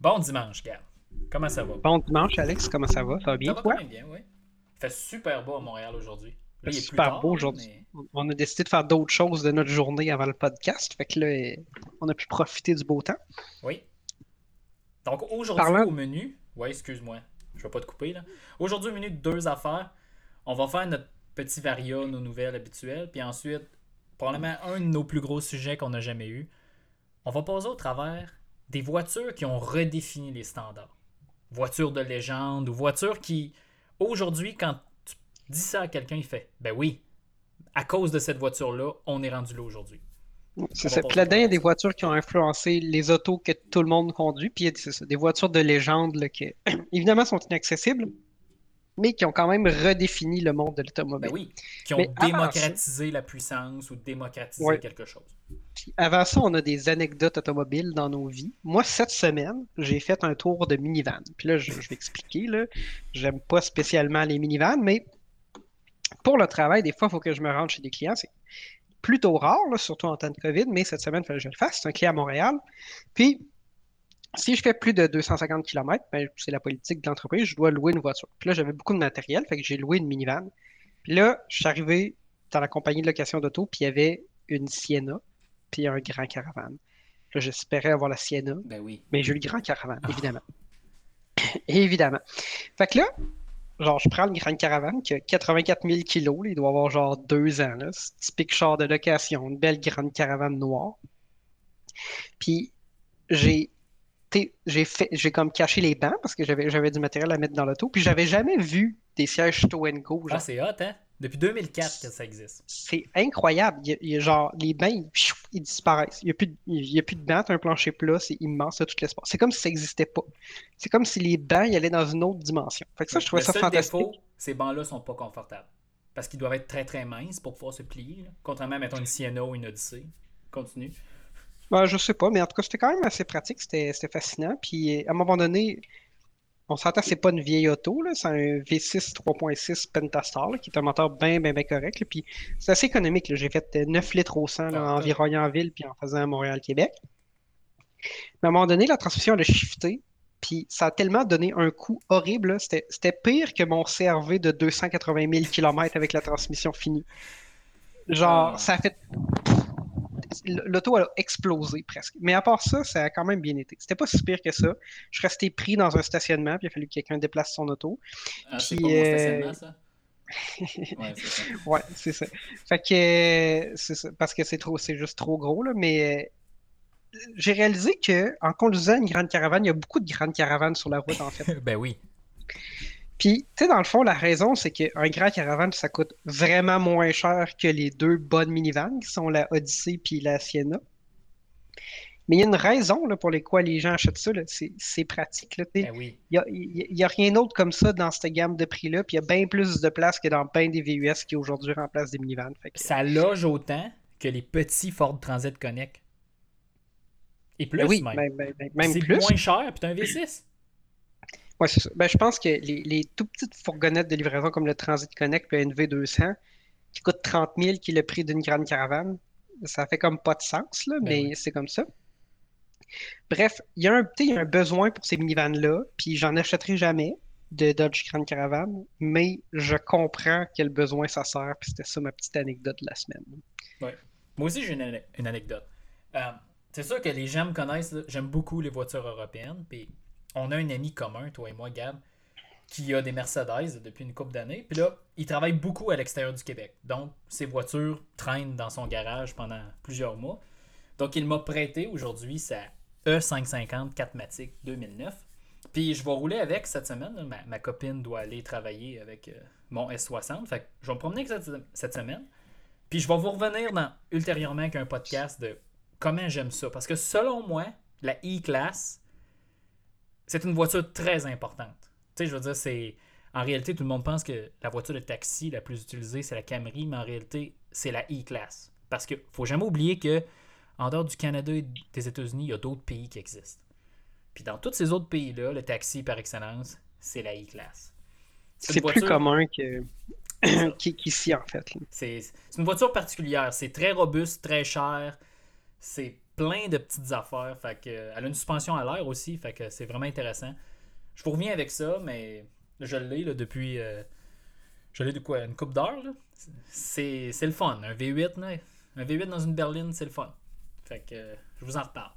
Bon dimanche, Gab. Comment ça va? Bon dimanche, Alex. Comment ça va? Ça va bien? Ça va bien, oui. Il fait super beau à Montréal aujourd'hui. Il est super beau aujourd'hui. On a décidé de faire d'autres choses de notre journée avant le podcast. Fait que là, on a pu profiter du beau temps. Oui. Donc aujourd'hui au menu. Oui, excuse-moi. Je vais pas te couper là. Aujourd'hui au menu, deux affaires. On va faire notre petit varia, nos nouvelles habituelles. Puis ensuite, probablement un de nos plus gros sujets qu'on n'a jamais eu. On va passer au travers des voitures qui ont redéfini les standards. Voitures de légende ou voitures qui, aujourd'hui, quand tu dis ça à quelqu'un, il fait Ben oui, à cause de cette voiture-là, on est rendu là aujourd'hui. C'est ça. Puis là-dedans, il y a des voitures qui ont influencé les autos que tout le monde conduit. Puis il y a des voitures de légende qui, évidemment, sont inaccessibles, mais qui ont quand même redéfini le monde de l'automobile. Ben oui, qui ont démocratisé la puissance ou démocratisé quelque chose. avant ça, on a des anecdotes automobiles dans nos vies. Moi, cette semaine, j'ai fait un tour de minivan. Puis là, je, vais expliquer. Là. J'aime pas spécialement les minivans, mais pour le travail, des fois, il faut que je me rende chez des clients. C'est plutôt rare, surtout en temps de COVID, mais cette semaine, il fallait que je le fasse. C'est un client à Montréal. Puis, si je fais plus de 250 km, ben, c'est la politique de l'entreprise, je dois louer une voiture. Puis là, j'avais beaucoup de matériel, fait que j'ai loué une minivan. Puis là, je suis arrivé dans la compagnie de location d'auto, puis il y avait une Sienna, puis un grand caravane. Là, j'espérais avoir la Sienna, ben oui. mais j'ai eu le grand caravane, évidemment. évidemment. Fait que là, genre, je prends le grand caravane qui a 84 000 kilos, il doit avoir genre deux ans, là. C'est typique char de location, une belle grande caravane noire. Puis j'ai j'ai fait j'ai comme caché les bancs parce que j'avais j'avais du matériel à mettre dans l'auto puis j'avais jamais vu des sièges tow and go ah c'est hot hein? Depuis 2004 que ça existe. C'est incroyable. Il genre les bains ils, disparaissent. Il y a plus de, il y a plus de bancs un plancher plat c'est immense tout l'espace. C'est comme si ça n'existait pas. C'est comme si les bancs y allaient dans une autre dimension. Fait que ça je trouvais ça fantastique défaut, ces bancs là sont pas confortables. Parce qu'ils doivent être très très minces pour pouvoir se plier contrairement à mettons une Sienna ou une Odyssey continue ben, je sais pas, mais en tout cas, c'était quand même assez pratique, c'était fascinant. Puis à un moment donné, on s'entend c'est pas une vieille auto, c'est un V6 3.6 Pentastar, qui est un moteur bien, bien, bien correct. puis c'est assez économique. J'ai fait 9 litres au 100 là, en en ville puis en faisant Montréal-Québec. Mais à un moment donné, la transmission a shifté, puis ça a tellement donné un coup horrible. C'était pire que mon CRV de 280 000 km avec la transmission finie. Genre, ah. ça a fait l'auto a explosé presque. Mais à part ça, ça a quand même bien été. C'était pas si pire que ça. Je suis resté pris dans un stationnement, puis il a fallu que quelqu'un déplace son auto. Ah, c'est pas mon stationnement, ça? ouais, c'est ça. Fait que c'est parce que c'est trop, c'est juste trop gros là. Mais j'ai réalisé que en conduisant une grande caravane, il y a beaucoup de grandes caravanes sur la route en fait. ben oui. Puis, tu sais, dans le fond, la raison, c'est qu'un grand caravane, ça coûte vraiment moins cher que les deux bonnes minivans, qui sont la Odyssey puis la Sienna. Mais il y a une raison là, pour laquelle les gens achètent ça. C'est pratique. Là, ben oui. Il n'y a, a, rien d'autre comme ça dans cette gamme de prix-là. Puis il y a bien plus de place que dans plein des VUS qui aujourd'hui remplacent des minivans. Ça loge autant que les petits Ford Transit Connect. Et plus, ben oui, même. Ben, même c'est moins cher, puis un V6. Oui, c'est ça. Ben, je pense que les, les, tout petites fourgonnettes de livraison comme le Transit Connect, le NV200, qui coûtent 30 000, qui est le prix d'une grande caravane, ça fait comme pas de sens, là, ben mais c'est comme ça. Bref, il y, a un, y a un besoin pour ces minivans-là, puis j'en achèterai jamais de Dodge Grand Caravan, mais je comprends quel besoin ça sert, puis c'était ça ma petite anecdote de la semaine. Ouais. Moi aussi, j'ai une, anecdote. Euh, c'est sûr que les gens me connaissent, j'aime beaucoup les voitures européennes, puis on a un ami commun, toi et moi, Gab, qui a des Mercedes depuis une couple d'années. Puis là, il travaille beaucoup à l'extérieur du Québec. Donc, ses voitures traînent dans son garage pendant plusieurs mois. Donc, il m'a prêté aujourd'hui sa E550 4MATIC 2009. Puis, je vais rouler avec cette semaine. Ma, copine doit aller travailler avec euh, mon S60. Fait que je vais me promener cette, cette semaine. Puis, je vais vous revenir ultérieurement avec un podcast de comment j'aime ça. Parce que selon moi, la E-Class, c'est une voiture très importante. Tu sais, je veux dire, c'est. En réalité, tout le monde pense que la voiture de taxi la plus utilisée, c'est la Camry, mais en réalité, c'est la E-Class. Parce qu'il faut jamais oublier que en dehors du Canada et des États-Unis, il y a d'autres pays qui existent. Puis dans tous ces autres pays-là, le taxi par excellence, c'est la E-Class. C'est plus commun que. qu'ici, en fait. C'est une voiture particulière. C'est très robuste, très cher. C'est plein de petites affaires. Fait que, elle a une suspension à l'air aussi. Fait que c'est vraiment intéressant. Je vous reviens avec ça, mais je l'ai depuis. Euh, je l'ai de quoi Une coupe d'heure. C'est le fun. Un V8, un V8 dans une berline, c'est le fun. Fait que je vous en reparle.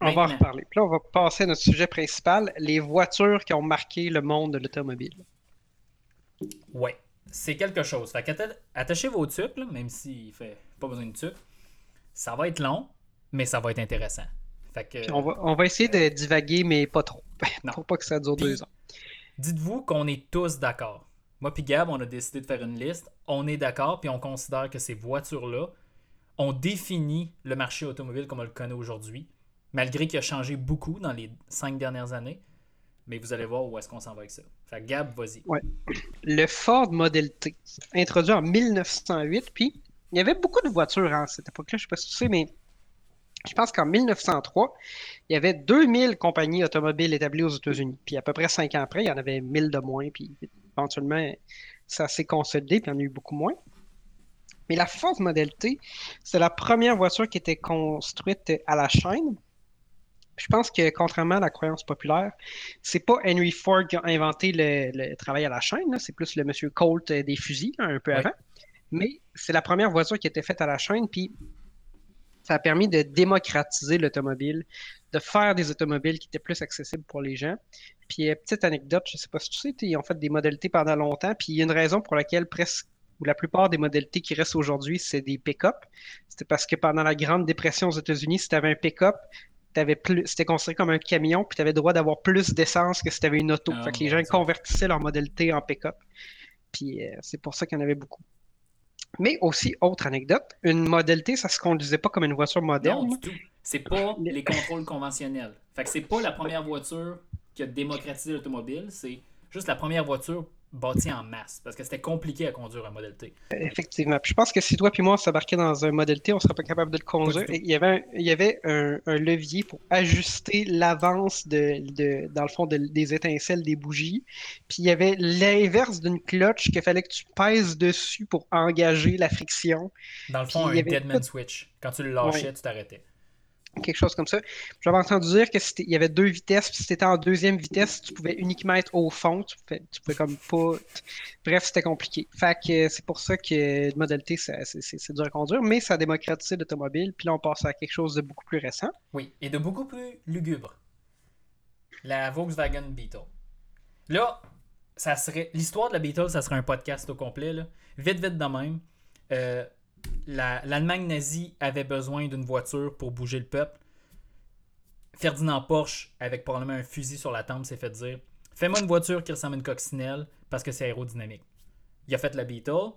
On va en reparler. Puis là, on va passer à notre sujet principal, les voitures qui ont marqué le monde de l'automobile. Ouais, c'est quelque chose. Fait attachez vos tucs, même s'il fait pas besoin de tucs. Ça va être long, mais ça va être intéressant. Fait que... on, va, on va essayer de divaguer, mais pas trop. Non. Pour pas que ça dure deux ans. Dites-vous qu'on est tous d'accord. Moi puis Gab, on a décidé de faire une liste. On est d'accord, puis on considère que ces voitures-là ont défini le marché automobile comme on le connaît aujourd'hui malgré qu'il a changé beaucoup dans les cinq dernières années. Mais vous allez voir où est-ce qu'on s'en va avec ça. Fait Gab, vas-y. Ouais. Le Ford Model T, introduit en 1908, puis il y avait beaucoup de voitures à cette époque-là, je ne sais pas si tu sais, mais je pense qu'en 1903, il y avait 2000 compagnies automobiles établies aux États-Unis. Puis à peu près cinq ans après, il y en avait 1000 de moins, puis éventuellement, ça s'est consolidé, puis il y en a eu beaucoup moins. Mais la Ford Model T, c'est la première voiture qui était construite à la chaîne je pense que contrairement à la croyance populaire, c'est pas Henry Ford qui a inventé le, travail à la chaîne, c'est plus le monsieur Colt euh, des fusils, un peu avant. Mais c'est la première voiture qui été faite à la chaîne, puis ça a permis de démocratiser l'automobile, de faire des automobiles qui étaient plus accessibles pour les gens. Puis, euh, petite anecdote, je sais pas si tu sais, ils ont fait des modalités pendant longtemps, puis il y a une raison pour laquelle presque ou la plupart des modalités qui restent aujourd'hui, c'est des pick-up. C'était parce que pendant la Grande Dépression aux États-Unis, si tu avais un pick-up, c'était construit comme un camion, puis tu avais le droit d'avoir plus d'essence que si tu avais une auto. Ah, fait que les gens convertissaient leur Model T en pick-up. Puis euh, c'est pour ça qu'il y en avait beaucoup. Mais aussi, autre anecdote, une Model T, ça se conduisait pas comme une voiture moderne. Non, du tout. C'est pas les contrôles conventionnels. Fait que c'est pas la première voiture qui a démocratisé l'automobile, c'est juste la première voiture bâti en masse parce que c'était compliqué à conduire un Model T. Effectivement. je pense que si toi et moi on s'embarquait dans un Model T, on serait pas capable de le conduire. il y avait, un, il y avait un, levier pour ajuster l'avance de, dans le fond des étincelles des bougies. Puis il y avait l'inverse d'une cloche qu'il fallait que tu pèses dessus pour engager la friction. Dans le fond, un Deadman Switch. Quand tu le lâchais, tu t'arrêtais quelque chose comme ça. J'avais entendu dire qu'il y avait deux vitesses, puis si tu étais en deuxième vitesse, tu pouvais uniquement être au fond, tu pouvais, comme pas... Bref, c'était compliqué. Fait que c'est pour ça que le Model T, c'est dur à conduire, mais ça a démocratisé l'automobile, puis là, on passe à quelque chose de beaucoup plus récent. Oui, et de beaucoup plus lugubre. La Volkswagen Beetle. Là, ça serait... L'histoire de la Beetle, ça serait un podcast au complet, là. Vite, vite de même. Euh, l'Allemagne nazie avait besoin d'une voiture pour bouger le peuple. Ferdinand Porsche, avec probablement un fusil sur la tempe, s'est fait dire Fais-moi une voiture qui ressemble à une coccinelle parce que c'est aérodynamique. Il a fait la Beetle.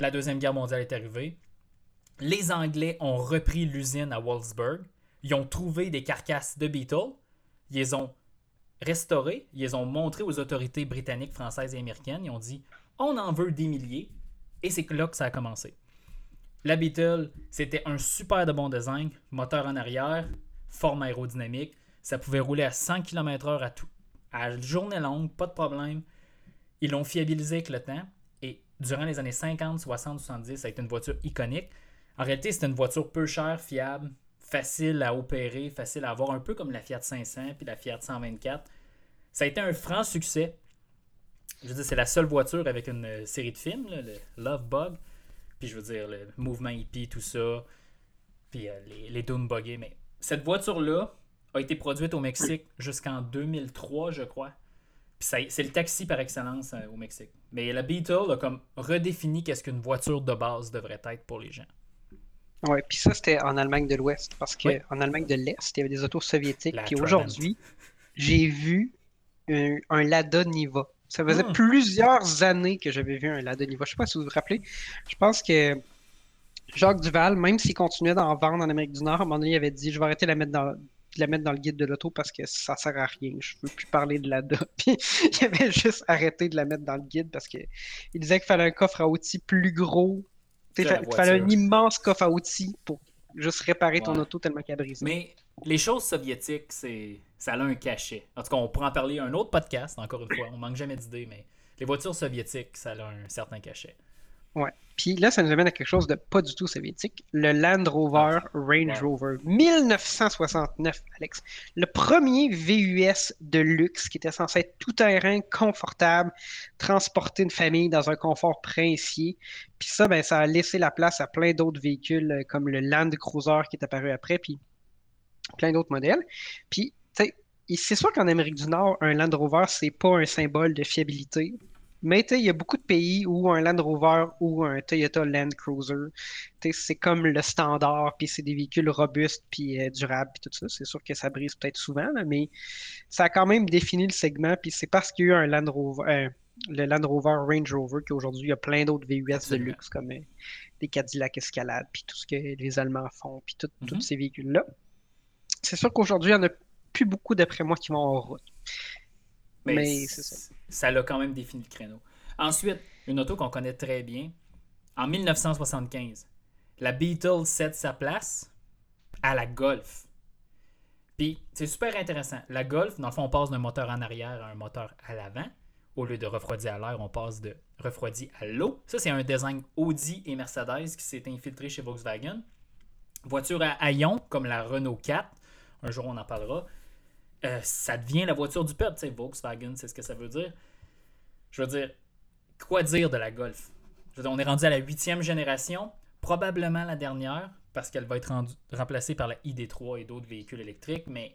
La Deuxième Guerre mondiale est arrivée. Les Anglais ont repris l'usine à Wolfsburg. Ils ont trouvé des carcasses de Beetle. Ils les ont restaurées. Ils les ont montrées aux autorités britanniques, françaises et américaines. Ils ont dit On en veut des milliers. Et c'est là que ça a commencé. La Beetle, c'était un super de bon design, moteur en arrière, forme aérodynamique. Ça pouvait rouler à 100 km/h à journée longue, pas de problème. Ils l'ont fiabilisé avec le temps. Et durant les années 50, 60, 70, ça a été une voiture iconique. En réalité, c'était une voiture peu chère, fiable, facile à opérer, facile à avoir, un peu comme la Fiat 500 puis la Fiat 124. Ça a été un franc succès. Je veux dire, c'est la seule voiture avec une série de films, le Love Bug. Puis je veux dire, le mouvement hippie, tout ça. Puis euh, les, les Dune Mais cette voiture-là a été produite au Mexique jusqu'en 2003, je crois. Puis c'est le taxi par excellence euh, au Mexique. Mais la Beetle a comme redéfini qu'est-ce qu'une voiture de base devrait être pour les gens. Oui, puis ça, c'était en Allemagne de l'Ouest. Parce qu'en Allemagne de l'Est, il y avait des autos soviétiques. puis aujourd'hui, j'ai vu un, un Lada Niva. Ça faisait hmm. plusieurs années que j'avais vu un Lada Niva. Je sais pas si vous vous rappelez. Je pense que Jacques Duval, même s'il continuait d'en vendre en Amérique du Nord, à un moment donné, il avait dit Je vais arrêter de la mettre dans, la mettre dans le guide de l'auto parce que ça sert à rien. Je veux plus parler de Lada. Puis il avait juste arrêté de la mettre dans le guide parce qu'il disait qu'il fallait un coffre à outils plus gros. Il fallait un immense coffre à outils pour juste réparer ton auto tellement qu'elle brisé. Mais les choses soviétiques, c'est ça a un cachet. En tout cas, on pourra en parler un autre podcast, encore une fois. On manque jamais d'idées, mais Les voitures soviétiques, ça a un certain cachet. Ouais. Puis là, ça nous amène à quelque chose de pas du tout soviétique. Le Land Rover Ah, Range. Rover 1969, Alex. Le premier VUS de luxe qui était censé être tout terrain, confortable, transporter une famille dans un confort princier. Puis ça, ben, ça a laissé la place à plein d'autres véhicules euh, comme le Land Cruiser qui est apparu après, puis plein d'autres modèles. Puis, tu sais, c'est sûr qu'en Amérique du Nord, un Land Rover, c'est pas un symbole de fiabilité. Mais il y a beaucoup de pays où un Land Rover ou un Toyota Land Cruiser, c'est comme le standard, puis c'est des véhicules robustes, puis euh, durables, puis tout ça. C'est sûr que ça brise peut-être souvent, là, mais ça a quand même défini le segment, puis c'est parce qu'il y a eu un Land Rover, euh, le Land Rover Range Rover qu'aujourd'hui, il y a plein d'autres VUS de luxe, comme euh, des Cadillac Escalade, puis tout ce que les Allemands font, puis tout- tous ces véhicules-là. C'est sûr qu'aujourd'hui, il n'y en a plus beaucoup, d'après moi, qui vont en route. Mais c'est ça. Ça l'a quand même défini le créneau. Ensuite, une auto qu'on connaît très bien. En 1975, la Beetle cède sa place à la Golf. Puis, c'est super intéressant. La Golf, dans le fond, on passe d'un moteur en arrière à un moteur à l'avant. Au lieu de refroidi à l'air, on passe de refroidi à l'eau. Ça, c'est un design Audi et Mercedes qui s'est infiltré chez Volkswagen. Voiture à haillons, comme la Renault 4. Un jour, on en parlera. Euh, ça devient la voiture du peuple. Tu sais, Volkswagen, c'est ce que ça veut dire. Je veux dire, quoi dire de la Golf? Je veux dire, on est rendu à la huitième génération, probablement la dernière, parce qu'elle va être remplacée par la ID3 et d'autres véhicules électriques, mais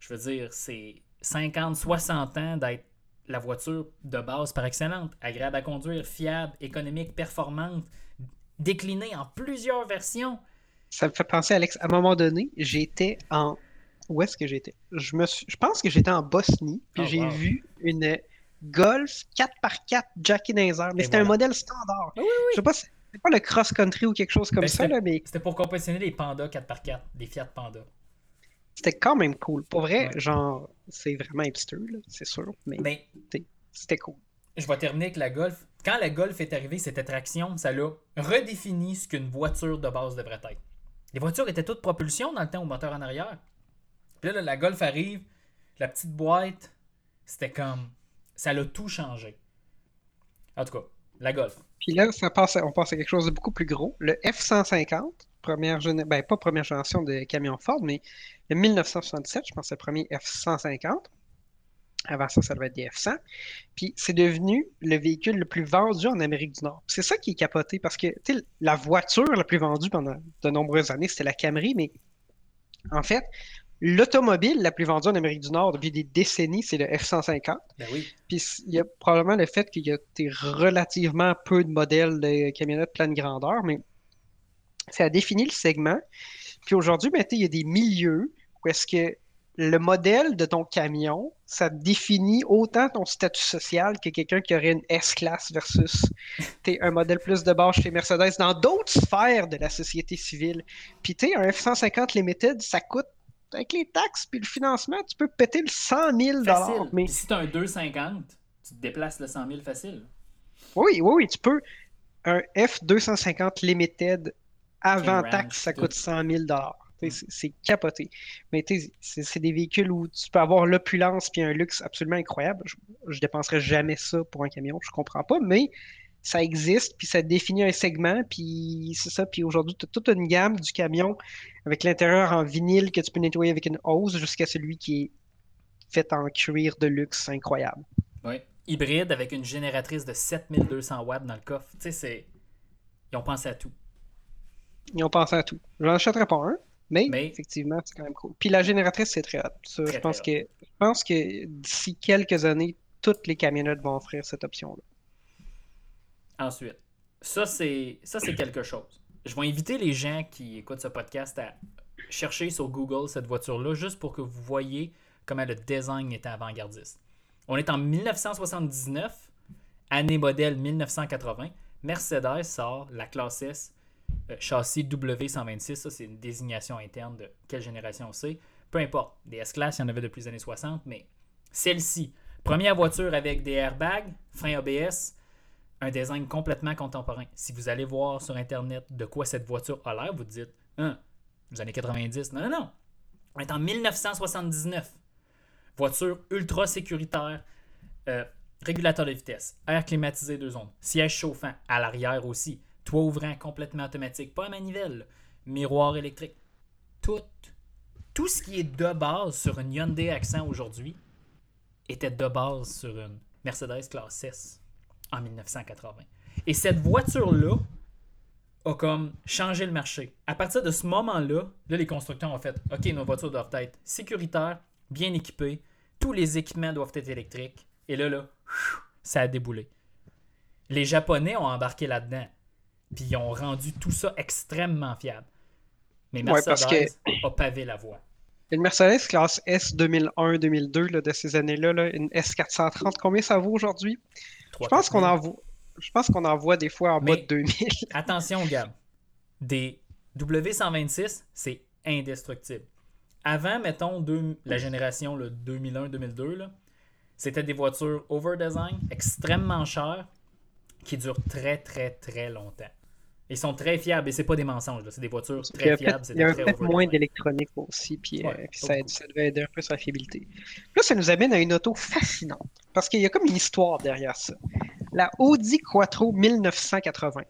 je veux dire, c'est 50, 60 ans d'être la voiture de base par excellente, agréable à conduire, fiable, économique, performante, déclinée en plusieurs versions. Ça me fait penser, Alex, à un moment donné, j'étais en. Où est-ce que j'étais? Je me suis... je pense que j'étais en Bosnie, puis Oh, j'ai wow. vu une Golf 4x4 Jackie Nazer, mais c'était un modèle standard. Ah oui, Je sais pas si c'est pas le cross-country ou quelque chose comme Ben, ça, c'était- là, mais C'était pour compétitionner les Panda 4x4, les Fiat Panda. c'était quand même cool. Pour vrai, Ouais. genre, c'est vraiment hipster, là, c'est sûr, mais Ben, c'était cool. Je vais terminer avec la Golf. Quand la Golf est arrivée, cette attraction, ça l'a redéfini ce qu'une voiture de base devrait être. Les voitures étaient toutes propulsion dans le temps au moteur en arrière. Puis là, la Golf arrive, la petite boîte, c'était comme. Ça l'a tout changé. En tout cas, la Golf. Puis là, ça passe on passe à quelque chose de beaucoup plus gros. Le F-150, première géné- ben, pas première génération de camions Ford, mais le 1967, je pense que le premier F-150. Avant ça, ça devait être des F-100. Puis c'est devenu le véhicule le plus vendu en Amérique du Nord. C'est ça qui est capoté parce que la voiture la plus vendue pendant de nombreuses années, c'était la Camry, mais en fait, l'automobile la plus vendue en Amérique du Nord depuis des décennies, c'est le F-150. Ben oui. Puis il y a probablement le fait qu'il y a relativement peu de modèles de camionnettes pleine grandeur, mais ça a défini le segment. Puis aujourd'hui, ben, il y a des milieux où est-ce que le modèle de ton camion, ça définit autant ton statut social que quelqu'un qui aurait une S-Class versus t'es un modèle plus de base chez Mercedes dans d'autres sphères de la société civile. Puis tu un F-150 Limited, ça coûte, avec les taxes puis le financement, tu peux péter le 100 000 Facile. mais Puis si t'as un 250, tu te déplaces le 100 000 facile. Oui, oui, oui, tu peux. Un F250 Limited avant taxe, ça coûte 100 000 Tu sais, Mm. C'est capoté. Mais tu sais, c'est c'est des véhicules où tu peux avoir l'opulence puis un luxe absolument incroyable. Je, je dépenserais jamais ça pour un camion, je comprends pas, mais ça existe, puis ça définit un segment, puis c'est ça. Puis aujourd'hui, tu as toute une gamme du camion avec l'intérieur en vinyle que tu peux nettoyer avec une hose jusqu'à celui qui est fait en cuir de luxe incroyable. Oui. Hybride avec une génératrice de 7200 watts dans le coffre. Tu sais, c'est. Ils ont pensé à tout. Ils ont pensé à tout. Je n'en achèterai pas un, mais, Mais- effectivement, c'est quand même cool. Puis la génératrice, c'est très hot. Ça, Très, je pense très que je pense que d'ici quelques années, toutes les camionnettes vont offrir cette option-là. Ensuite, ça c'est quelque chose. Je vais inviter les gens qui écoutent ce podcast à chercher sur Google cette voiture-là juste pour que vous voyez comment le design était avant-gardiste. On est en 1979, année modèle 1980. Mercedes sort la classe S euh, châssis W126. Ça, c'est une désignation interne de quelle génération c'est. Peu importe. Des S-Class, il y en avait depuis les années 60, mais celle-ci, première voiture avec des airbags, frein ABS, un design complètement contemporain. Si vous allez voir sur Internet de quoi cette voiture a l'air, vous dites, hein, les années 90. Non, non, non. On est en 1979. Voiture ultra sécuritaire. Euh, régulateur de vitesse, air climatisé deux zones, siège chauffant, à l'arrière aussi, toit ouvrant complètement automatique, pas à manivelle, miroir électrique. Tout, tout ce qui est de base sur une Hyundai Accent aujourd'hui était de base sur une Mercedes classe S en 1980. Et cette voiture-là a comme changé le marché. À partir de ce moment-là, là, les constructeurs ont fait OK, nos voitures doivent être sécuritaires, bien équipées, tous les équipements doivent être électriques. Et là, là, ça a déboulé. Les Japonais ont embarqué là-dedans. Puis ils ont rendu tout ça extrêmement fiable. Mais Mercedes a pavé la voie. Une Mercedes classe S 2001-2002 de ces années-là, là, une S430, combien ça vaut aujourd'hui? Je pense qu'on en voit. Je pense qu'on en voit des fois en bas de 2000. attention, Gab. Des W126, c'est indestructible. Avant, mettons, la génération 2001-2002, c'était des voitures over-design, extrêmement chères, qui durent très, très, très longtemps. Ils sont très fiables et c'est pas des mensonges, c'est des voitures très fiables. Il y a un peu moins d'électronique aussi, puis, euh, ça, devait aider un peu sur la fiabilité. Là, ça nous amène à une auto fascinante, parce qu'il y a comme une histoire derrière ça. La Audi Quattro 1980.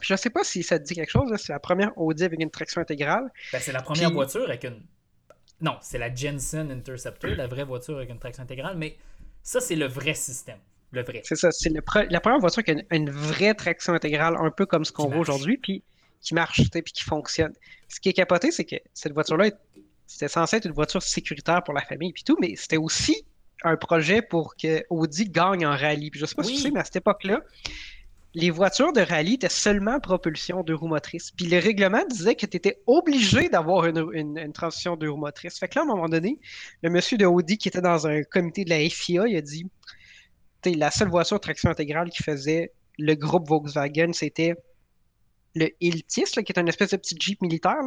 Je ne sais pas si ça te dit quelque chose, c'est la première Audi avec une traction intégrale. Ben, c'est la première voiture avec une. Non, c'est la Jensen Interceptor, la vraie voiture avec une traction intégrale, mais ça, c'est le vrai système. Le vrai. C'est ça, c'est la première voiture qui a une, vraie traction intégrale, un peu comme ce qu'on voit aujourd'hui, puis qui marche, puis qui fonctionne. Ce qui est capoté, c'est que cette voiture-là, c'était censé être une voiture sécuritaire pour la famille, puis tout, mais c'était aussi un projet pour que Audi gagne en rallye. Puis je sais pas si tu sais, mais à cette époque-là, les voitures de rallye étaient seulement propulsion deux roues motrices. Puis le règlement disait que tu étais obligé d'avoir une, une, transition deux roues motrices. Fait que là, à un moment donné, le monsieur de Audi qui était dans un comité de la FIA, il a dit la seule voiture traction intégrale qui faisait le groupe Volkswagen, c'était le Iltis, qui est une espèce de petit Jeep militaire.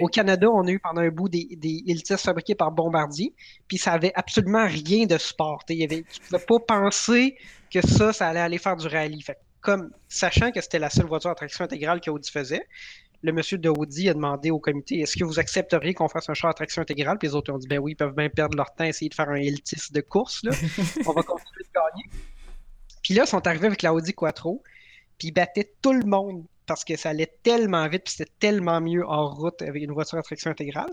Au Canada, on a eu pendant un bout des, des Iltis fabriqués par Bombardier, puis ça avait absolument rien de sport. Il y avait, tu ne pouvais pas penser que ça, ça allait aller faire du rallye. Fait, comme sachant que c'était la seule voiture à traction intégrale qu'Audi faisait, le monsieur de Audi a demandé au comité est-ce que vous accepteriez qu'on fasse un char à traction intégrale? Puis les autres ont dit ben oui, ils peuvent bien perdre leur temps essayer de faire un Iltis de course. Là. on va continuer de gagner. Puis là, ils sont arrivés avec la Audi Quattro, puis ils battaient tout le monde parce que ça allait tellement vite, puis c'était tellement mieux en route avec une voiture à traction intégrale,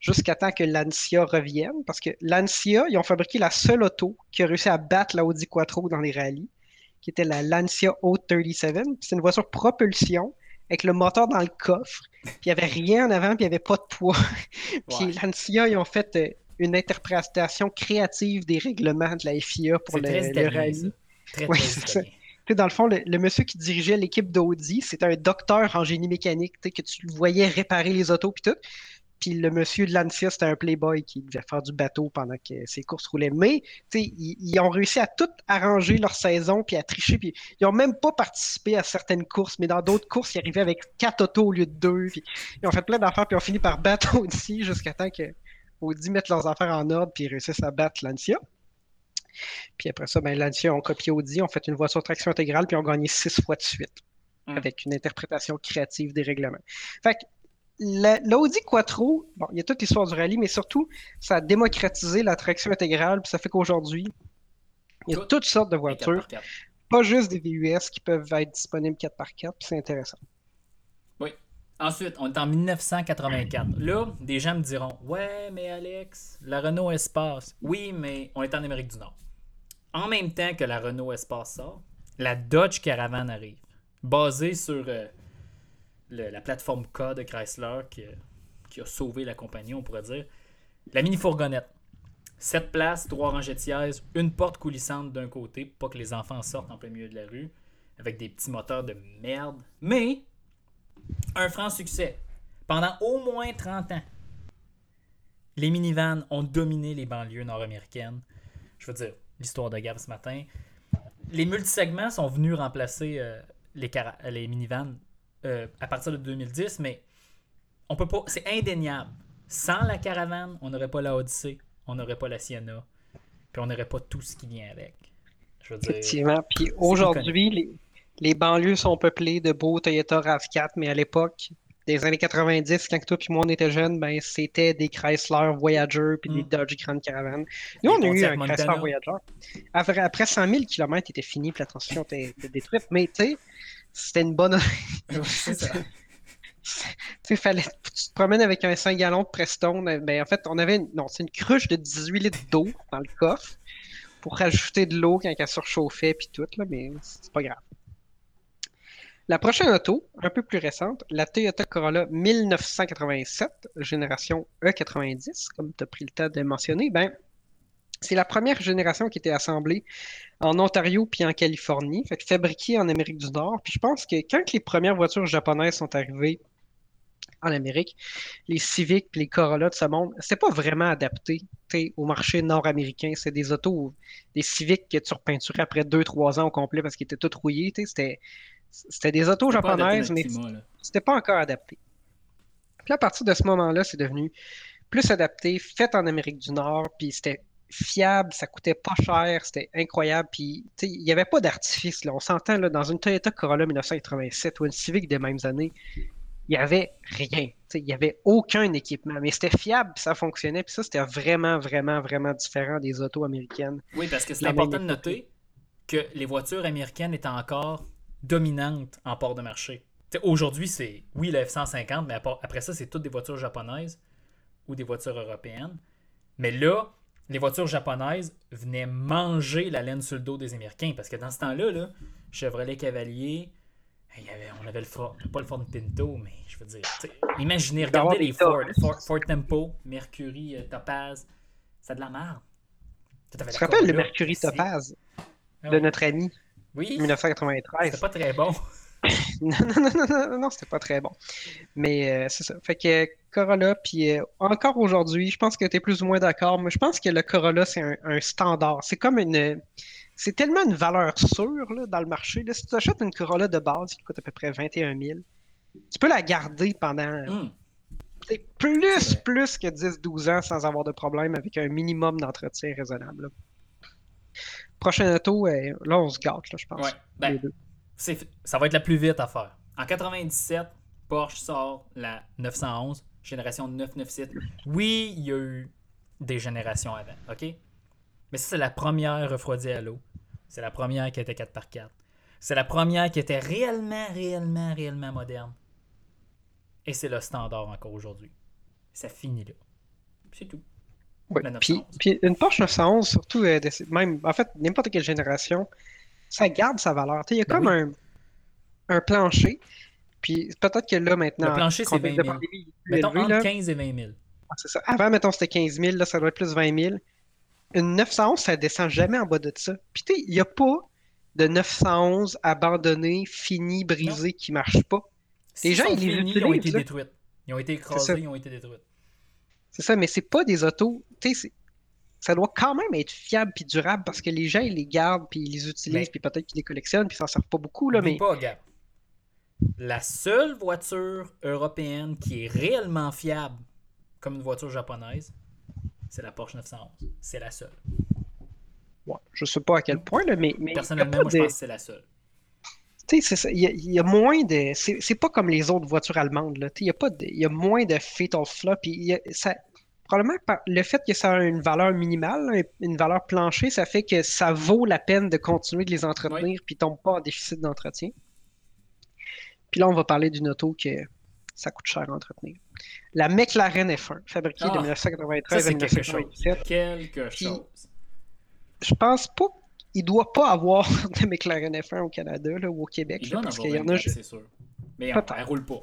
jusqu'à temps que l'Ancia revienne, parce que l'Ancia, ils ont fabriqué la seule auto qui a réussi à battre la Audi Quattro dans les rallyes, qui était la Lancia O37. C'est une voiture propulsion avec le moteur dans le coffre, puis il n'y avait rien en avant, puis il n'y avait pas de poids. puis l'Ancia, ils ont fait euh, une interprétation créative des règlements de la FIA pour le, le rallye. Très, très dans le fond, le, monsieur qui dirigeait l'équipe d'Audi, c'était un docteur en génie mécanique, que tu voyais réparer les autos puis tout. Puis le monsieur de Lancia, c'était un playboy qui devait faire du bateau pendant que ses courses roulaient. Mais ils, ils, ont réussi à tout arranger leur saison puis à tricher. Puis ils n'ont même pas participé à certaines courses, mais dans d'autres courses, ils arrivaient avec quatre autos au lieu de deux. Puis ils ont fait plein d'affaires puis ont fini par battre Audi jusqu'à temps que Audi mette leurs affaires en ordre puis ils réussissent à battre Lancia. Puis après ça, ben, Lancia ont copié Audi, ont fait une voiture traction intégrale, puis ont gagné six fois de suite hmm. avec une interprétation créative des règlements. Fait que l'Audi Quattro, bon, il y a toute l'histoire du rallye, mais surtout, ça a démocratisé la traction intégrale, puis ça fait qu'aujourd'hui, il y a toutes sortes de voitures, pas juste des VUS qui peuvent être disponibles 4x4, puis c'est intéressant. Oui. Ensuite, on est en 1984. Là, des gens me diront Ouais, mais Alex, la Renault Espace. Oui, mais on est en Amérique du Nord en même temps que la Renault Espace sort, la Dodge Caravan arrive, basée sur euh, la plateforme K de Chrysler qui, a sauvé la compagnie, on pourrait dire. La mini-fourgonnette. 7 places, 3 rangées de sièges, une porte coulissante d'un côté, pour pas que les enfants sortent en plein milieu de la rue, avec des petits moteurs de merde. Mais, un franc succès. Pendant au moins 30 ans, les minivans ont dominé les banlieues nord-américaines. Je veux dire, l'histoire de Gab ce matin. Les multisegments sont venus remplacer euh, les, les minivans euh, à partir de 2010, mais on peut pas. C'est indéniable. Sans la caravane, on n'aurait pas la Odyssey, on n'aurait pas la Sienna, puis on n'aurait pas tout ce qui vient avec. Effectivement. Puis aujourd'hui, les, les, banlieues sont peuplées de beaux Toyota RAV4, mais à l'époque, des années 90, quand toi et moi on était jeunes, ben, c'était des Chrysler Voyager puis des Mm. Dodge Grand Caravan. Nous, on a eu un Montana. Chrysler Voyager. Après, après 100 000 km, il était fini puis la transmission était, était détruite. Mais tu sais, c'était une bonne. C'est ça. Tu fallait, tu te promènes avec un 5 gallons de Preston. Ben, en fait, on avait une, non, c'est une cruche de 18 litres d'eau dans le coffre pour rajouter de l'eau quand elle surchauffait puis tout, là, mais c'est pas grave. La prochaine auto, un peu plus récente, la Toyota Corolla 1987, génération E90, comme tu as pris le temps de mentionner, ben, c'est la première génération qui était assemblée en Ontario puis en Californie, fait que fabriquée en Amérique du Nord. Puis je pense que quand les premières voitures japonaises sont arrivées en Amérique, les Civic puis les Corolla de ce monde, c'était pas vraiment adapté au marché nord-américain. C'est des autos, des Civic que tu repeinturais après 2-3 ans au complet parce qu'ils étaient tous rouillés. C'était c'était des autos japonaises, mais c'était pas encore adapté. Puis à partir de ce moment-là, c'est devenu plus adapté, fait en Amérique du Nord, puis c'était fiable, ça coûtait pas cher, c'était incroyable, puis il n'y avait pas d'artifice. On s'entend dans une Toyota Corolla 1987 ou une Civic des mêmes années, il n'y avait rien. Il n'y avait aucun équipement, mais c'était fiable, ça fonctionnait, puis ça, c'était vraiment, vraiment, vraiment différent des autos américaines. Oui, parce que c'est La important de noter que les voitures américaines étaient encore dominantes en port de marché. Aujourd'hui, c'est oui le F-150, mais après ça, c'est toutes des voitures japonaises ou des voitures européennes. Mais là, les voitures japonaises venaient manger la laine sur le dos des Américains. Parce que dans ce temps-là, là, Chevrolet Cavalier, il y avait, on avait le Ford, pas le Ford Pinto, mais je veux dire, imaginez, regardez les Ford. Ford, Ford Tempo, Mercury, euh, Topaz, c'est de la merde. Tu Tu te rappelles le Mercury Topaz Ah de notre ami Oui, 1993? c'était pas très bon. Non, non, non, non, non, non, c'était pas très bon. Mais euh, c'est ça. Fait que Corolla, puis euh, encore aujourd'hui, je pense que tu es plus ou moins d'accord, mais je pense que le Corolla, c'est un, un standard. C'est comme une. C'est tellement une valeur sûre là, dans le marché. Là. Si tu achètes une Corolla de base qui coûte à peu près 21 000, tu peux la garder pendant sais, plus, plus que 10-12 ans sans avoir de problème avec un minimum d'entretien raisonnable. là. Prochaine auto, euh, là, on se gâte, là, je pense. Ouais, ben, les deux. c'est- ça va être la plus vite à faire. En 97, Porsche sort la 911, génération 997. Oui, il y a eu des générations avant, OK? Mais ça, c'est la première refroidie à l'eau. C'est la première qui était 4x4. C'est la première qui était réellement, réellement, réellement moderne. Et c'est le standard encore aujourd'hui. Ça finit là. C'est tout. Puis, 911. puis une Porsche 911, surtout, euh, même, en fait, n'importe quelle génération, ça garde sa valeur. Il y a Ben comme un, un plancher. Puis peut-être que là, maintenant, Le plancher, c'est contexte 20 de 000. pandémie, il est plus Mettons élevé, entre là? 15 et 20 000. Ah, c'est ça. Avant, mettons, c'était 15 000, là, ça doit être plus 20 000. Une 911, ça descend jamais en bas de ça. Puis tu sais, il n'y a pas de 911 abandonné, fini, brisé, qui marche pas. Les gens, ils les ils ont été détruites. Ils ont été écrasés, ils ont été détruites. C'est ça, mais c'est pas des autos. Tu sais, c'est- ça doit quand même être fiable puis durable parce que les gens, ils les gardent puis ils les utilisent puis peut-être qu'ils les collectionnent puis ils s'en servent pas beaucoup, là, mais pas. La seule voiture européenne qui est réellement fiable comme une voiture japonaise, c'est la Porsche 911. C'est la seule. ouais, je sais pas à quel point, là, mais, mais Personnellement, moi, je pense que c'est la seule. Tu sais, il y, a- il y a moins de. C'est pas comme les autres voitures allemandes, Il y a pas de- il y a moins de fatal y a- ça, probablement le fait que ça a une valeur minimale, une valeur planchée, ça fait que ça vaut la peine de continuer de les entretenir oui. puis tombe pas en déficit d'entretien. Puis là, on va parler d'une auto que ça coûte cher à entretenir. La McLaren F1, fabriquée de ah! 1993 à 1997. Quelque chose. Je pense pas qu'il doit pas avoir de McLaren F1 au Canada ou au Québec. Parce qu'il y en a. C'est sûr. Mais elle, elle roule pas.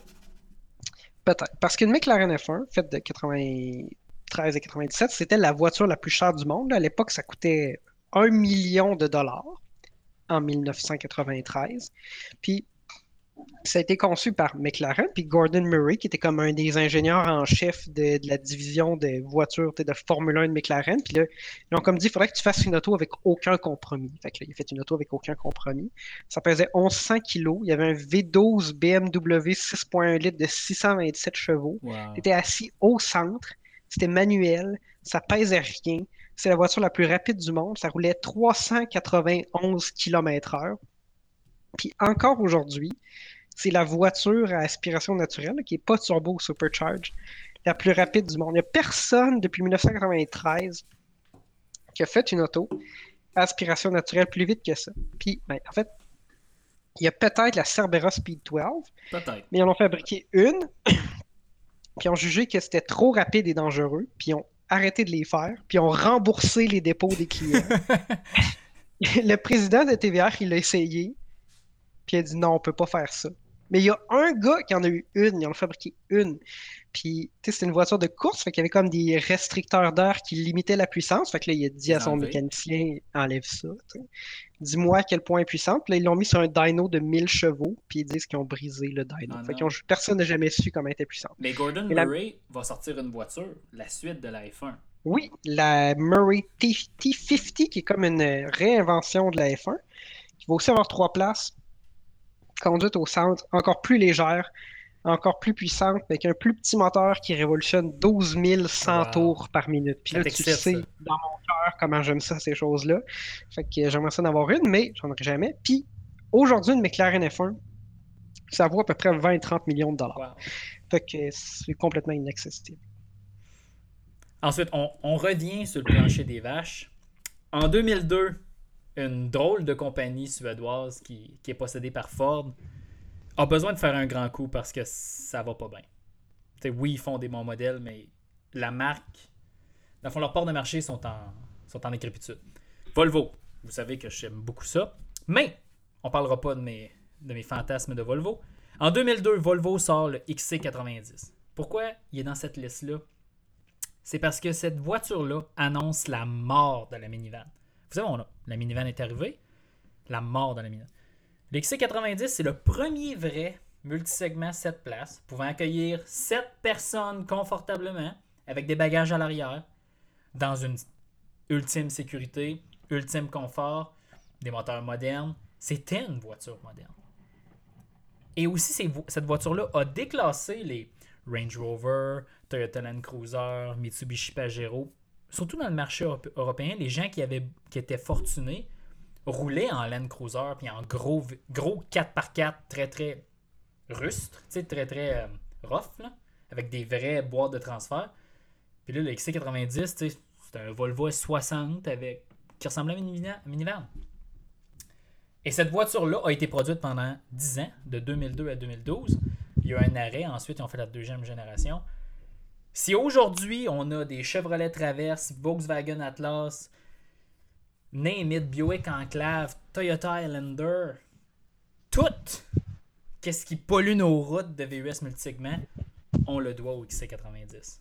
Peut-être. Parce qu'une McLaren F1, faite de 80... 13,97, c'était la voiture la plus chère du monde. À l'époque, ça coûtait 1 million de dollars en 1993. Puis ça a été conçu par McLaren, puis Gordon Murray, qui était comme un des ingénieurs en chef de, la division des voitures de Formule 1 de McLaren. Puis là, ils ont comme dit, il faudrait que tu fasses une auto avec aucun compromis. Fait que là, il a fait une auto avec aucun compromis. Ça pesait 1100 kilos. Il y avait un V12 BMW 6.1 litre de 627 chevaux. Il était assis au centre. C'était manuel. Ça pesait rien. C'est la voiture la plus rapide du monde. Ça roulait 391 km/h. Puis encore aujourd'hui, c'est la voiture à aspiration naturelle, qui n'est pas turbo ou supercharged, la plus rapide du monde. Il n'y a personne depuis 1993 qui a fait une auto à aspiration naturelle plus vite que ça. Puis, ben, en fait, il y a peut-être la Cerbera Speed 12, Peut-être. mais ils en ont fabriqué une, puis ils ont jugé que c'était trop rapide et dangereux, puis ils ont arrêté de les faire, puis ils ont remboursé les dépôts des clients. le président de TVR, il l'a essayé, puis il a dit non, on peut pas faire ça. Mais il y a un gars qui en a eu une, ils en ont fabriqué une. Puis, tu sais, c'était une voiture de course, fait qu'il y avait comme des restricteurs d'air qui limitaient la puissance. Fait que là, il a dit à son mécanicien, enlève ça. Dis-moi à quel point est puissante. Puis là, ils l'ont mis sur un dyno de 1000 chevaux, puis ils disent qu'ils ont brisé le dyno. Ah fait non. qu'ils ont- personne n'a jamais su comment elle était puissante. Mais Gordon la- Murray va sortir une voiture, la suite de la F1. Oui, la Murray T- T50, qui est comme une réinvention de la F1, qui va aussi avoir trois places, conduite au centre, encore plus légère, encore plus puissante, avec un plus petit moteur qui révolutionne 12 100 Wow. tours par minute. Puis là, tu sais, ça. dans mon comment j'aime ça, ces choses-là. Fait que j'aimerais ça en avoir une, mais j'en aurai jamais. Puis aujourd'hui, une McLaren F1, ça vaut à peu près 20-30 millions de dollars. Wow. Fait que c'est complètement inaccessible. Ensuite, on, on revient sur le plancher des vaches. En 2002, une drôle de compagnie suédoise qui, qui est possédée par Ford a besoin de faire un grand coup parce que ça va pas bien. T'sais, oui, ils font des bons modèles, mais la marque, dans le fond, leurs ports de marché sont en, sont en décrépitude. Volvo, vous savez que j'aime beaucoup ça, mais on parlera pas de mes, de mes fantasmes de Volvo. En 2002, Volvo sort le XC90. Pourquoi il est dans cette liste-là? c'est parce que cette voiture-là annonce la mort de la minivan. Vous savez, on a, la minivan est arrivée, la mort de la minivan. Le XC90, c'est le premier vrai multisegment 7 places, pouvant accueillir 7 personnes confortablement, avec des bagages à l'arrière, dans une ultime sécurité, ultime confort, des moteurs modernes. C'était une voiture moderne. Et aussi, cette voiture-là a déclassé les Range Rover, Toyota Land Cruiser, Mitsubishi Pajero. Surtout dans le marché européen, les gens qui, avaient, qui étaient fortunés roulaient en Land Cruiser puis en gros, gros 4x4 très très rustre, très très euh, rough, là, avec des vraies boîtes de transfert. Puis là, le XC90, c'est un Volvo S60 avec, qui ressemblait à une minivan-. Et cette voiture-là a été produite pendant 10 ans, de 2002 à 2012. Il y a eu un arrêt, ensuite ils ont fait la deuxième génération. Si aujourd'hui on a des Chevrolet Traverse, Volkswagen Atlas, Name it, Buick Enclave, Toyota Highlander, toutes, qu'est-ce qui pollue nos routes de VUS multisegment, on le doit au XC90.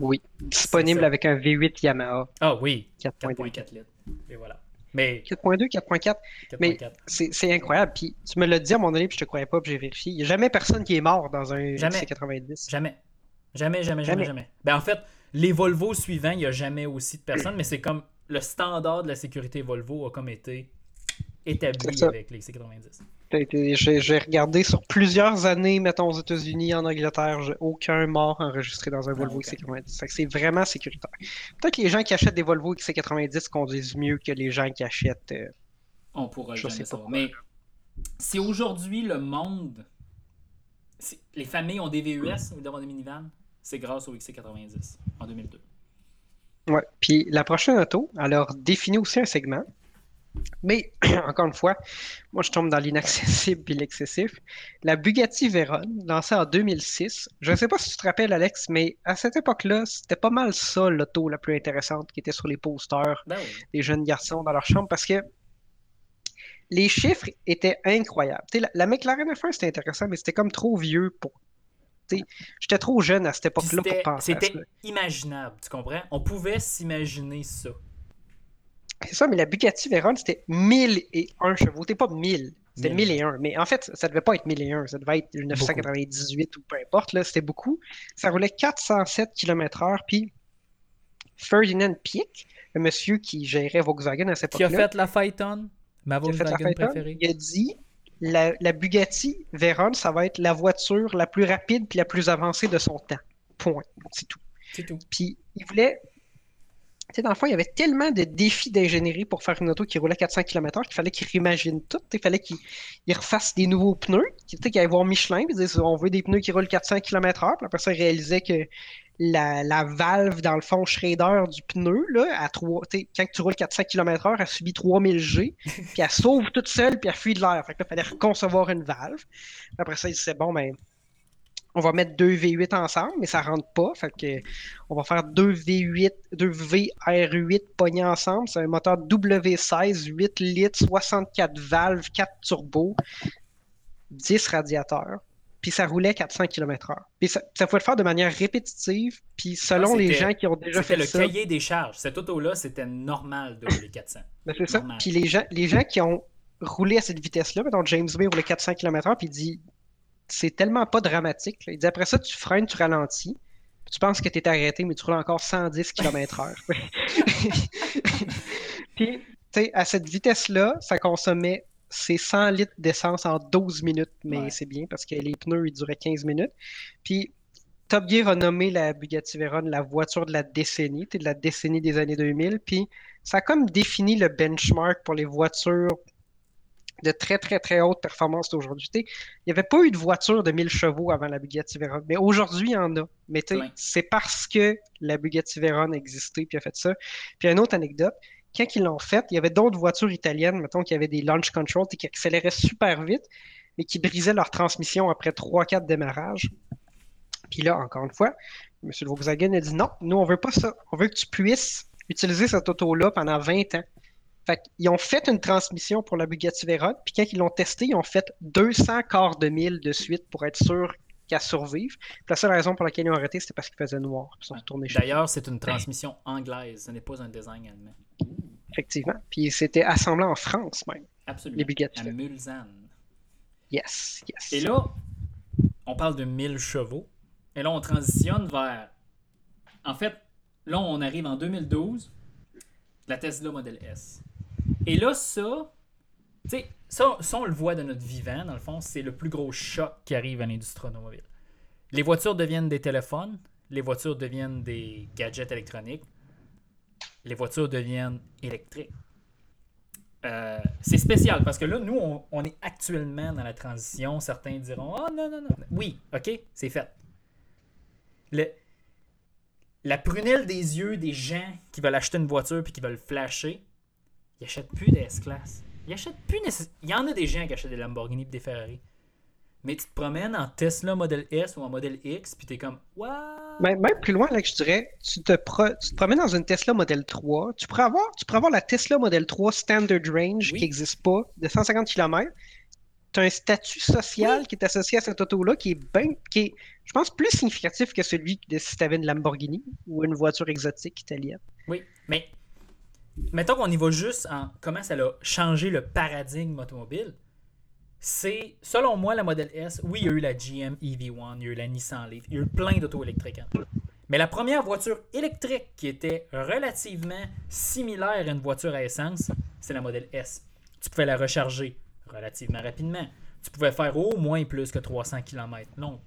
Oui. Disponible avec un V8 Yamaha Ah oui, 4.2. 4.4 litres. Et voilà. Mais 4.2, 4.4. Mais 4.4. c'est incroyable. Puis tu me l'as dit à mon donné, puis je te croyais pas, puis j'ai vérifié. Il n'y a jamais personne qui est mort dans un Jamais. C90. Jamais. Jamais, jamais, jamais, Jamais. jamais. Ben, en fait, les Volvo suivants, il n'y a jamais aussi de personnes, mais c'est comme le standard de la sécurité Volvo a comme été établi avec les C90. T'as été- J'ai regardé sur plusieurs années, mettons aux États-Unis, en Angleterre, j'ai aucun mort enregistré dans un Volvo ok. XC90. Fait que c'est vraiment sécuritaire. Peut-être que les gens qui achètent des Volvo XC90 conduisent mieux que les gens qui achètent. euh, On pourra Je jamais sais pas savoir. Mais si aujourd'hui le monde, si les familles ont des VUS des minivans, c'est grâce au XC90 en 2002. Ouais. Puis la prochaine auto, alors définit aussi un segment. Mais encore une fois, moi je tombe dans l'inaccessible et l'excessif. La Bugatti Veyron, lancée en 2006. Je ne sais pas si tu te rappelles, Alex, mais à cette époque-là, c'était pas mal ça l'auto la plus intéressante qui était sur les posters Ben oui. des jeunes garçons dans leur chambre parce que les chiffres étaient incroyables. La, la McLaren F1, c'était intéressant, mais c'était comme trop vieux pour. J'étais trop jeune à cette époque-là pour penser c'était imaginable, tu comprends? On pouvait s'imaginer ça. C'est ça, mais la Bugatti Veyron, c'était 1001 chevaux. C'était pas 1000, c'était 1000. 1001. Mais en fait, ça devait pas être 1001, ça devait être 998 ou peu importe. là, C'était beaucoup. Ça roulait 407 km/h. Puis Ferdinand Piek, le monsieur qui gérait Volkswagen à cette Qui a époque-là, fait la Phaeton? Ma Volkswagen préférée? il a dit la, la Bugatti Veyron, ça va être la voiture la plus rapide puis la plus avancée de son temps. Point. C'est tout. C'est tout. Puis il voulait Tu sais, dans le fond, il y avait tellement de défis d'ingénierie pour faire une auto qui roulait à 400 km/h qu'il fallait qu'ils réimaginent tout. Il fallait qu'ils ils refassent des nouveaux pneus. Tu sais, qu'ils aillent voir Michelin, ils disent on veut des pneus qui roulent 400 km/h. Puis après ça, ils réalisaient que la, la valve, dans le fond, Schrader du pneu, là, à 3, tu sais, quand tu roules 400 km/h, elle subit 3000 G, puis elle sauve toute seule, puis elle fuit de l'air. Fait que là, il fallait reconcevoir une valve. Après ça, ils disaient bon, ben, on va mettre deux V8 ensemble, mais ça rentre pas. Fait que on va faire deux V8, deux VR8 pognés ensemble. C'est un moteur W16, 8 litres, 64 valves, 4 turbos, 10 radiateurs. Puis ça roulait 400 km/h. Puis ça, ça pouvait le faire de manière répétitive. Puis selon Ah, les gens qui ont déjà fait le ça. cahier des charges. Cette auto-là, c'était normal de rouler 400. Ben, c'est ça. Puis les gens, les gens qui ont roulé à cette vitesse-là, mettons James Bay roulait 400 km/h, puis il dit c'est tellement pas dramatique. là. Il dit après ça, tu freines, tu ralentis. Tu penses que tu es arrêté, mais tu roules encore 110 km/h. puis, tu sais, à cette vitesse-là, ça consommait ses 100 litres d'essence en 12 minutes, mais Ouais. c'est bien parce que les pneus, ils duraient 15 minutes. Puis, Top Gear a nommé la Bugatti Veyron la voiture de la décennie, de la décennie des années 2000. Puis, ça a comme défini le benchmark pour les voitures de très, très, très haute performance d'aujourd'hui. Sais, Il n'y avait pas eu de voiture de 1000 chevaux avant la Bugatti Veyron, mais aujourd'hui, il y en a. Mais tu sais, Ouais. c'est parce que la Bugatti Veyron existait puis a fait ça. Puis, une autre anecdote, quand ils l'ont fait, il y avait d'autres voitures italiennes, mettons, qui avaient des launch control, qui accéléraient super vite, mais qui brisaient leur transmission après 3-4 démarrages. Puis là, encore une fois, M. Volkswagen a dit non, nous, on veut pas ça. On veut que tu puisses utiliser cette auto-là pendant 20 ans. Fait qu'ils ont fait une transmission pour la Bugatti Veyron, puis quand ils l'ont testé, ils ont fait 200 quarts de mille de suite pour être sûr qu'elle survive. Puis la seule raison pour laquelle ils ont arrêté, c'était parce qu'il faisait noir. Ils D'ailleurs, c'est une transmission anglaise. Ce n'est pas un design allemand. effectivement. Puis c'était assemblé en France même, Absolument. les Bugatti À. Mulsanne. Yes, yes. Et là, on parle de 1000 chevaux. Et là, on transitionne vers. En fait, là, on arrive en 2012, la Tesla Model S. Et là, ça, tu sais, ça, ça, on le voit de notre vivant, dans le fond, c'est le plus gros choc qui arrive à l'industrie automobile. Les voitures deviennent des téléphones, les voitures deviennent des gadgets électroniques, les voitures deviennent électriques. Euh, c'est spécial parce que là, nous, on, est actuellement dans la transition. Certains diront Ah non, non, non. Oui, ok, c'est fait. La prunelle des yeux des gens qui veulent acheter une voiture puis qui veulent flasher, ils achètent plus des S-Class. Ils achètent plus Il y en a des gens qui achètent des Lamborghini et des Ferrari. Mais tu te promènes en Tesla Model S ou en Model X puis t'es comme What? Même, même plus loin, là, que je dirais, tu te, pro- tu te promènes dans une Tesla Model 3. Tu pourrais avoir, tu pourrais avoir la Tesla Model 3 Standard Range Oui. qui n'existe pas, de 150 km. Tu as un statut social Oui. qui est associé à cette auto-là qui est bien, qui est, je pense, plus significatif que celui de si tu avais une Lamborghini ou une voiture exotique italienne. Oui, mais mettons qu'on y va juste en comment ça a changé le paradigme automobile. C'est, selon moi, la Model S, oui, il y a eu la GM EV1, il y a eu la Nissan Leaf, il y a eu plein d'autos électriques. Mais la première voiture électrique qui était relativement similaire à une voiture à essence, c'est la Model S. Tu pouvais la recharger relativement rapidement. Tu pouvais faire au moins plus que 300 km. Non,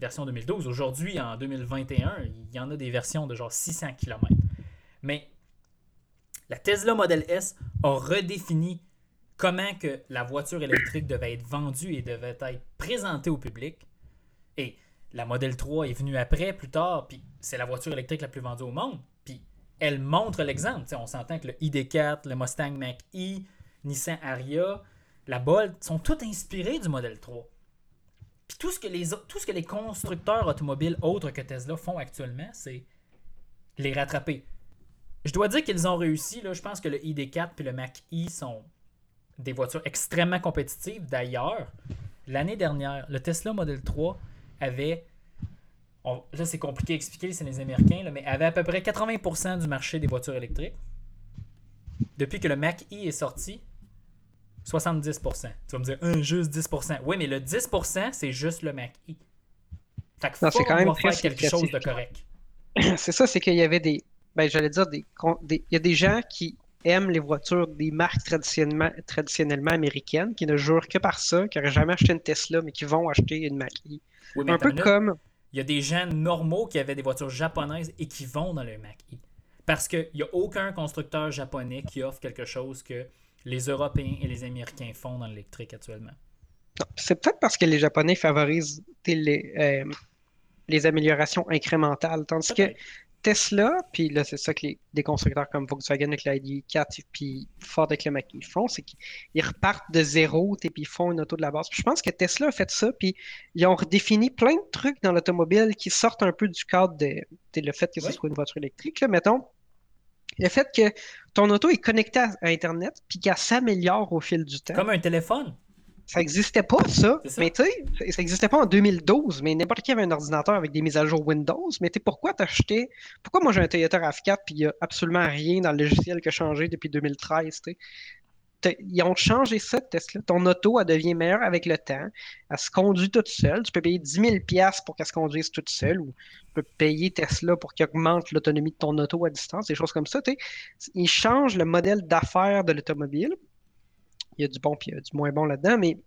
version 2012. Aujourd'hui, en 2021, il y en a des versions de genre 600 km. Mais la Tesla Model S a redéfini comment que la voiture électrique devait être vendue et devait être présentée au public. Et la Model 3 est venue après, plus tard, puis c'est la voiture électrique la plus vendue au monde. Puis elle montre l'exemple. On s'entend que le ID4, le Mustang Mach-E, Nissan Ariya, la Bolt sont tous inspirés du Model 3. Puis tout ce que les constructeurs automobiles autres que Tesla font actuellement, c'est les rattraper. Je dois dire qu'ils ont réussi. Là. Je pense que le ID4 et le Mach-E sont des voitures extrêmement compétitives. D'ailleurs, l'année dernière, le Tesla Model 3 avait. on- là, c'est compliqué à expliquer, c'est les Américains, là, mais avait à peu près 80% du marché des voitures électriques. Depuis que le Mach-E est sorti, 70%. Tu vas me dire, juste 10%. Oui, mais le 10%, c'est juste le Mach-E. Fait que Non, c'est faut quand même faire quelque chose de correct. c'est ça, c'est qu'il y avait des. Ben, j'allais dire des, Il y a des gens qui aiment les voitures des marques traditionnellement, traditionnellement américaines, qui ne jurent que par ça, qui n'auraient jamais acheté une Tesla, mais qui vont acheter une Mach-E. Oui, mais Un peu minute. comme. Il y a des gens normaux qui avaient des voitures japonaises et qui vont dans le Mach-E. Parce qu'il n'y a aucun constructeur japonais qui offre quelque chose que les Européens et les Américains font dans l'électrique actuellement. C'est peut-être parce que les Japonais favorisent les, euh, les améliorations incrémentales, tandis que Tesla, puis là, c'est ça que les, des constructeurs comme Volkswagen avec l'ID4 puis Ford avec le Mach font, c'est qu'ils repartent de zéro, puis ils font une auto de la base. je pense que Tesla a fait ça, puis ils ont redéfini plein de trucs dans l'automobile qui sortent un peu du cadre de, le fait que ce soit une voiture électrique. Là, mettons, le fait que ton auto est connectée à Internet, puis qu'elle s'améliore au fil du temps. Comme un téléphone. Ça n'existait pas, ça. Mais tu sais, ça n'existait pas en 2012. Mais n'importe qui avait un ordinateur avec des mises à jour Windows. Mais tu pourquoi t'achetais. Pourquoi moi j'ai un Toyota RAV4 puis il n'y a absolument rien dans le logiciel qui a changé depuis 2013, ils ont changé ça, Tesla. Ton auto, elle devient meilleure avec le temps. Elle se conduit toute seule. Tu peux payer 10 000 pour qu'elle se conduise toute seule ou tu peux payer Tesla pour qu'il augmente l'autonomie de ton auto à distance, des choses comme ça. Ils changent le modèle d'affaires de l'automobile il y a du bon et du moins bon là-dedans, mais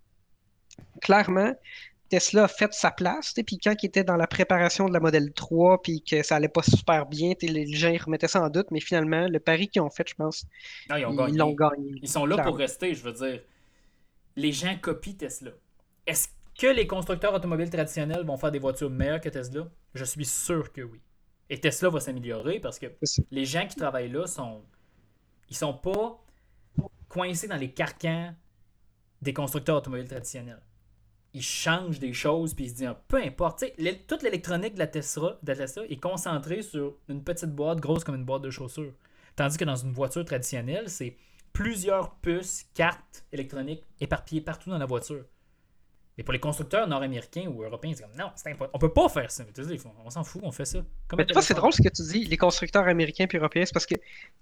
clairement, Tesla a fait sa place. Puis quand il était dans la préparation de la modèle 3, puis que ça allait pas super bien, les gens ils remettaient ça en doute, mais finalement, le pari qu'ils ont fait, je pense, ils l'ont gagné. Ils sont là pour rester, je veux dire. Les gens copient Tesla. Est-ce que les constructeurs automobiles traditionnels vont faire des voitures meilleures que Tesla? Je suis sûr que oui. Et Tesla va s'améliorer parce que les gens qui travaillent là sont. Ils sont pas coincés dans les carcans des constructeurs automobiles traditionnels. Ils changent des choses puis ils se disent peu importe. toute l'électronique de la, Tesla est concentrée sur une petite boîte grosse comme une boîte de chaussures. Tandis que dans une voiture traditionnelle, c'est plusieurs puces, cartes électroniques éparpillées partout dans la voiture. Et pour les constructeurs nord-américains ou européens, c'est comme non, c'est impossible. On peut pas faire ça. On s'en fout, on fait ça. mais tu vois, c'est drôle ce que tu dis, les constructeurs américains et européens, c'est parce que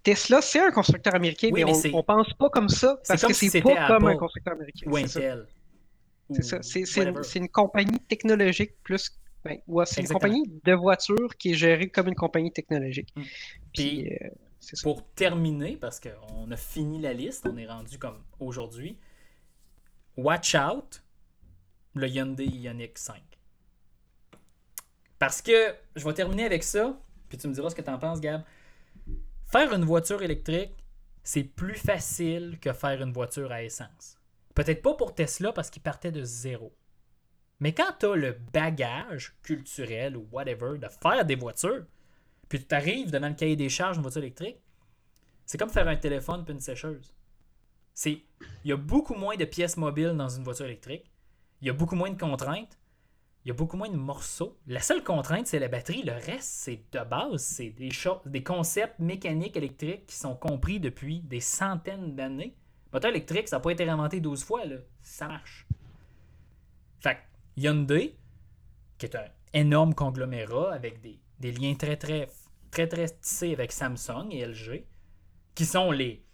Tesla, c'est un constructeur américain, mais, on, on, pense pas comme ça parce que c'est pas comme un constructeur américain. Ou Intel. C'est ça. C'est une, compagnie technologique plus. Ben, c'est une compagnie de voitures qui est gérée comme une compagnie technologique. Mm. Puis, euh, pour terminer, parce qu'on a fini la liste, on est rendu comme aujourd'hui. Watch out le Hyundai Ioniq 5. Parce que, je vais terminer avec ça, puis tu me diras ce que tu en penses, Gab. Faire une voiture électrique, c'est plus facile que faire une voiture à essence. Peut-être pas pour Tesla parce qu'il partait de zéro. Mais quand tu as le bagage culturel ou whatever de faire des voitures, puis tu arrives devant le cahier des charges d'une voiture électrique, c'est comme faire un téléphone puis une sécheuse. Il y a beaucoup moins de pièces mobiles dans une voiture électrique. Il y a beaucoup moins de contraintes. Il y a beaucoup moins de morceaux. La seule contrainte, c'est la batterie. Le reste, c'est de base. C'est des, des concepts mécaniques électriques qui sont compris depuis des centaines d'années. Moteur électrique, ça n'a pas été inventé 12 fois. Là. Ça marche. Fait Hyundai, qui est un énorme conglomérat avec des, des liens très, très, très, très tissés avec Samsung et LG, qui sont les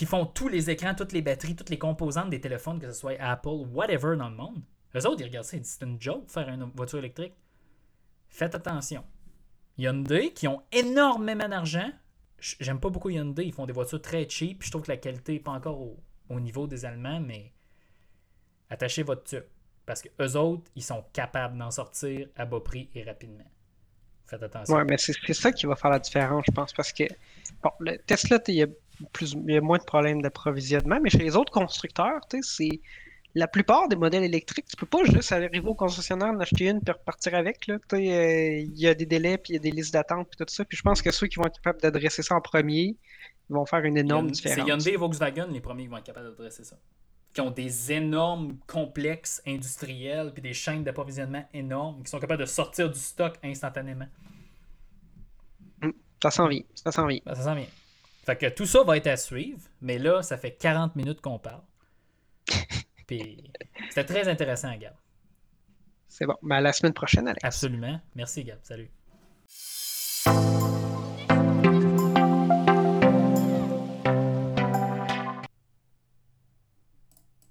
qui font tous les écrans, toutes les batteries, toutes les composantes des téléphones, que ce soit Apple, whatever dans le monde. Eux autres, ils regardent ça, c'est une joke faire une voiture électrique. Faites attention. Hyundai, qui ont énormément d'argent. J'aime pas beaucoup Hyundai, ils font des voitures très cheap. Je trouve que la qualité n'est pas encore au, niveau des Allemands, mais attachez votre tube. Parce que eux autres, ils sont capables d'en sortir à bas prix et rapidement. Faites attention. Ouais, mais c'est ça qui va faire la différence, je pense. Parce que, bon, le Tesla, il y a plus, il y a moins de problèmes d'approvisionnement, mais chez les autres constructeurs, c'est la plupart des modèles électriques, tu peux pas juste arriver au concessionnaire, en acheter une et repartir avec. Là. Euh, il y a des délais, puis il y a des listes d'attente, puis tout ça. Puis je pense que ceux qui vont être capables d'adresser ça en premier, ils vont faire une énorme différence. C'est Hyundai et Volkswagen les premiers qui vont être capables d'adresser ça. Qui ont des énormes complexes industriels, puis des chaînes d'approvisionnement énormes, qui sont capables de sortir du stock instantanément. Hum, ça s'en vient. Ça s'en vient. Ben, ça s'en vient. Fait que tout ça va être à suivre, mais là, ça fait 40 minutes qu'on parle. Puis c'était très intéressant, Gab. C'est bon. Mais ben, à la semaine prochaine, Alex. Absolument. Merci, Gab. Salut.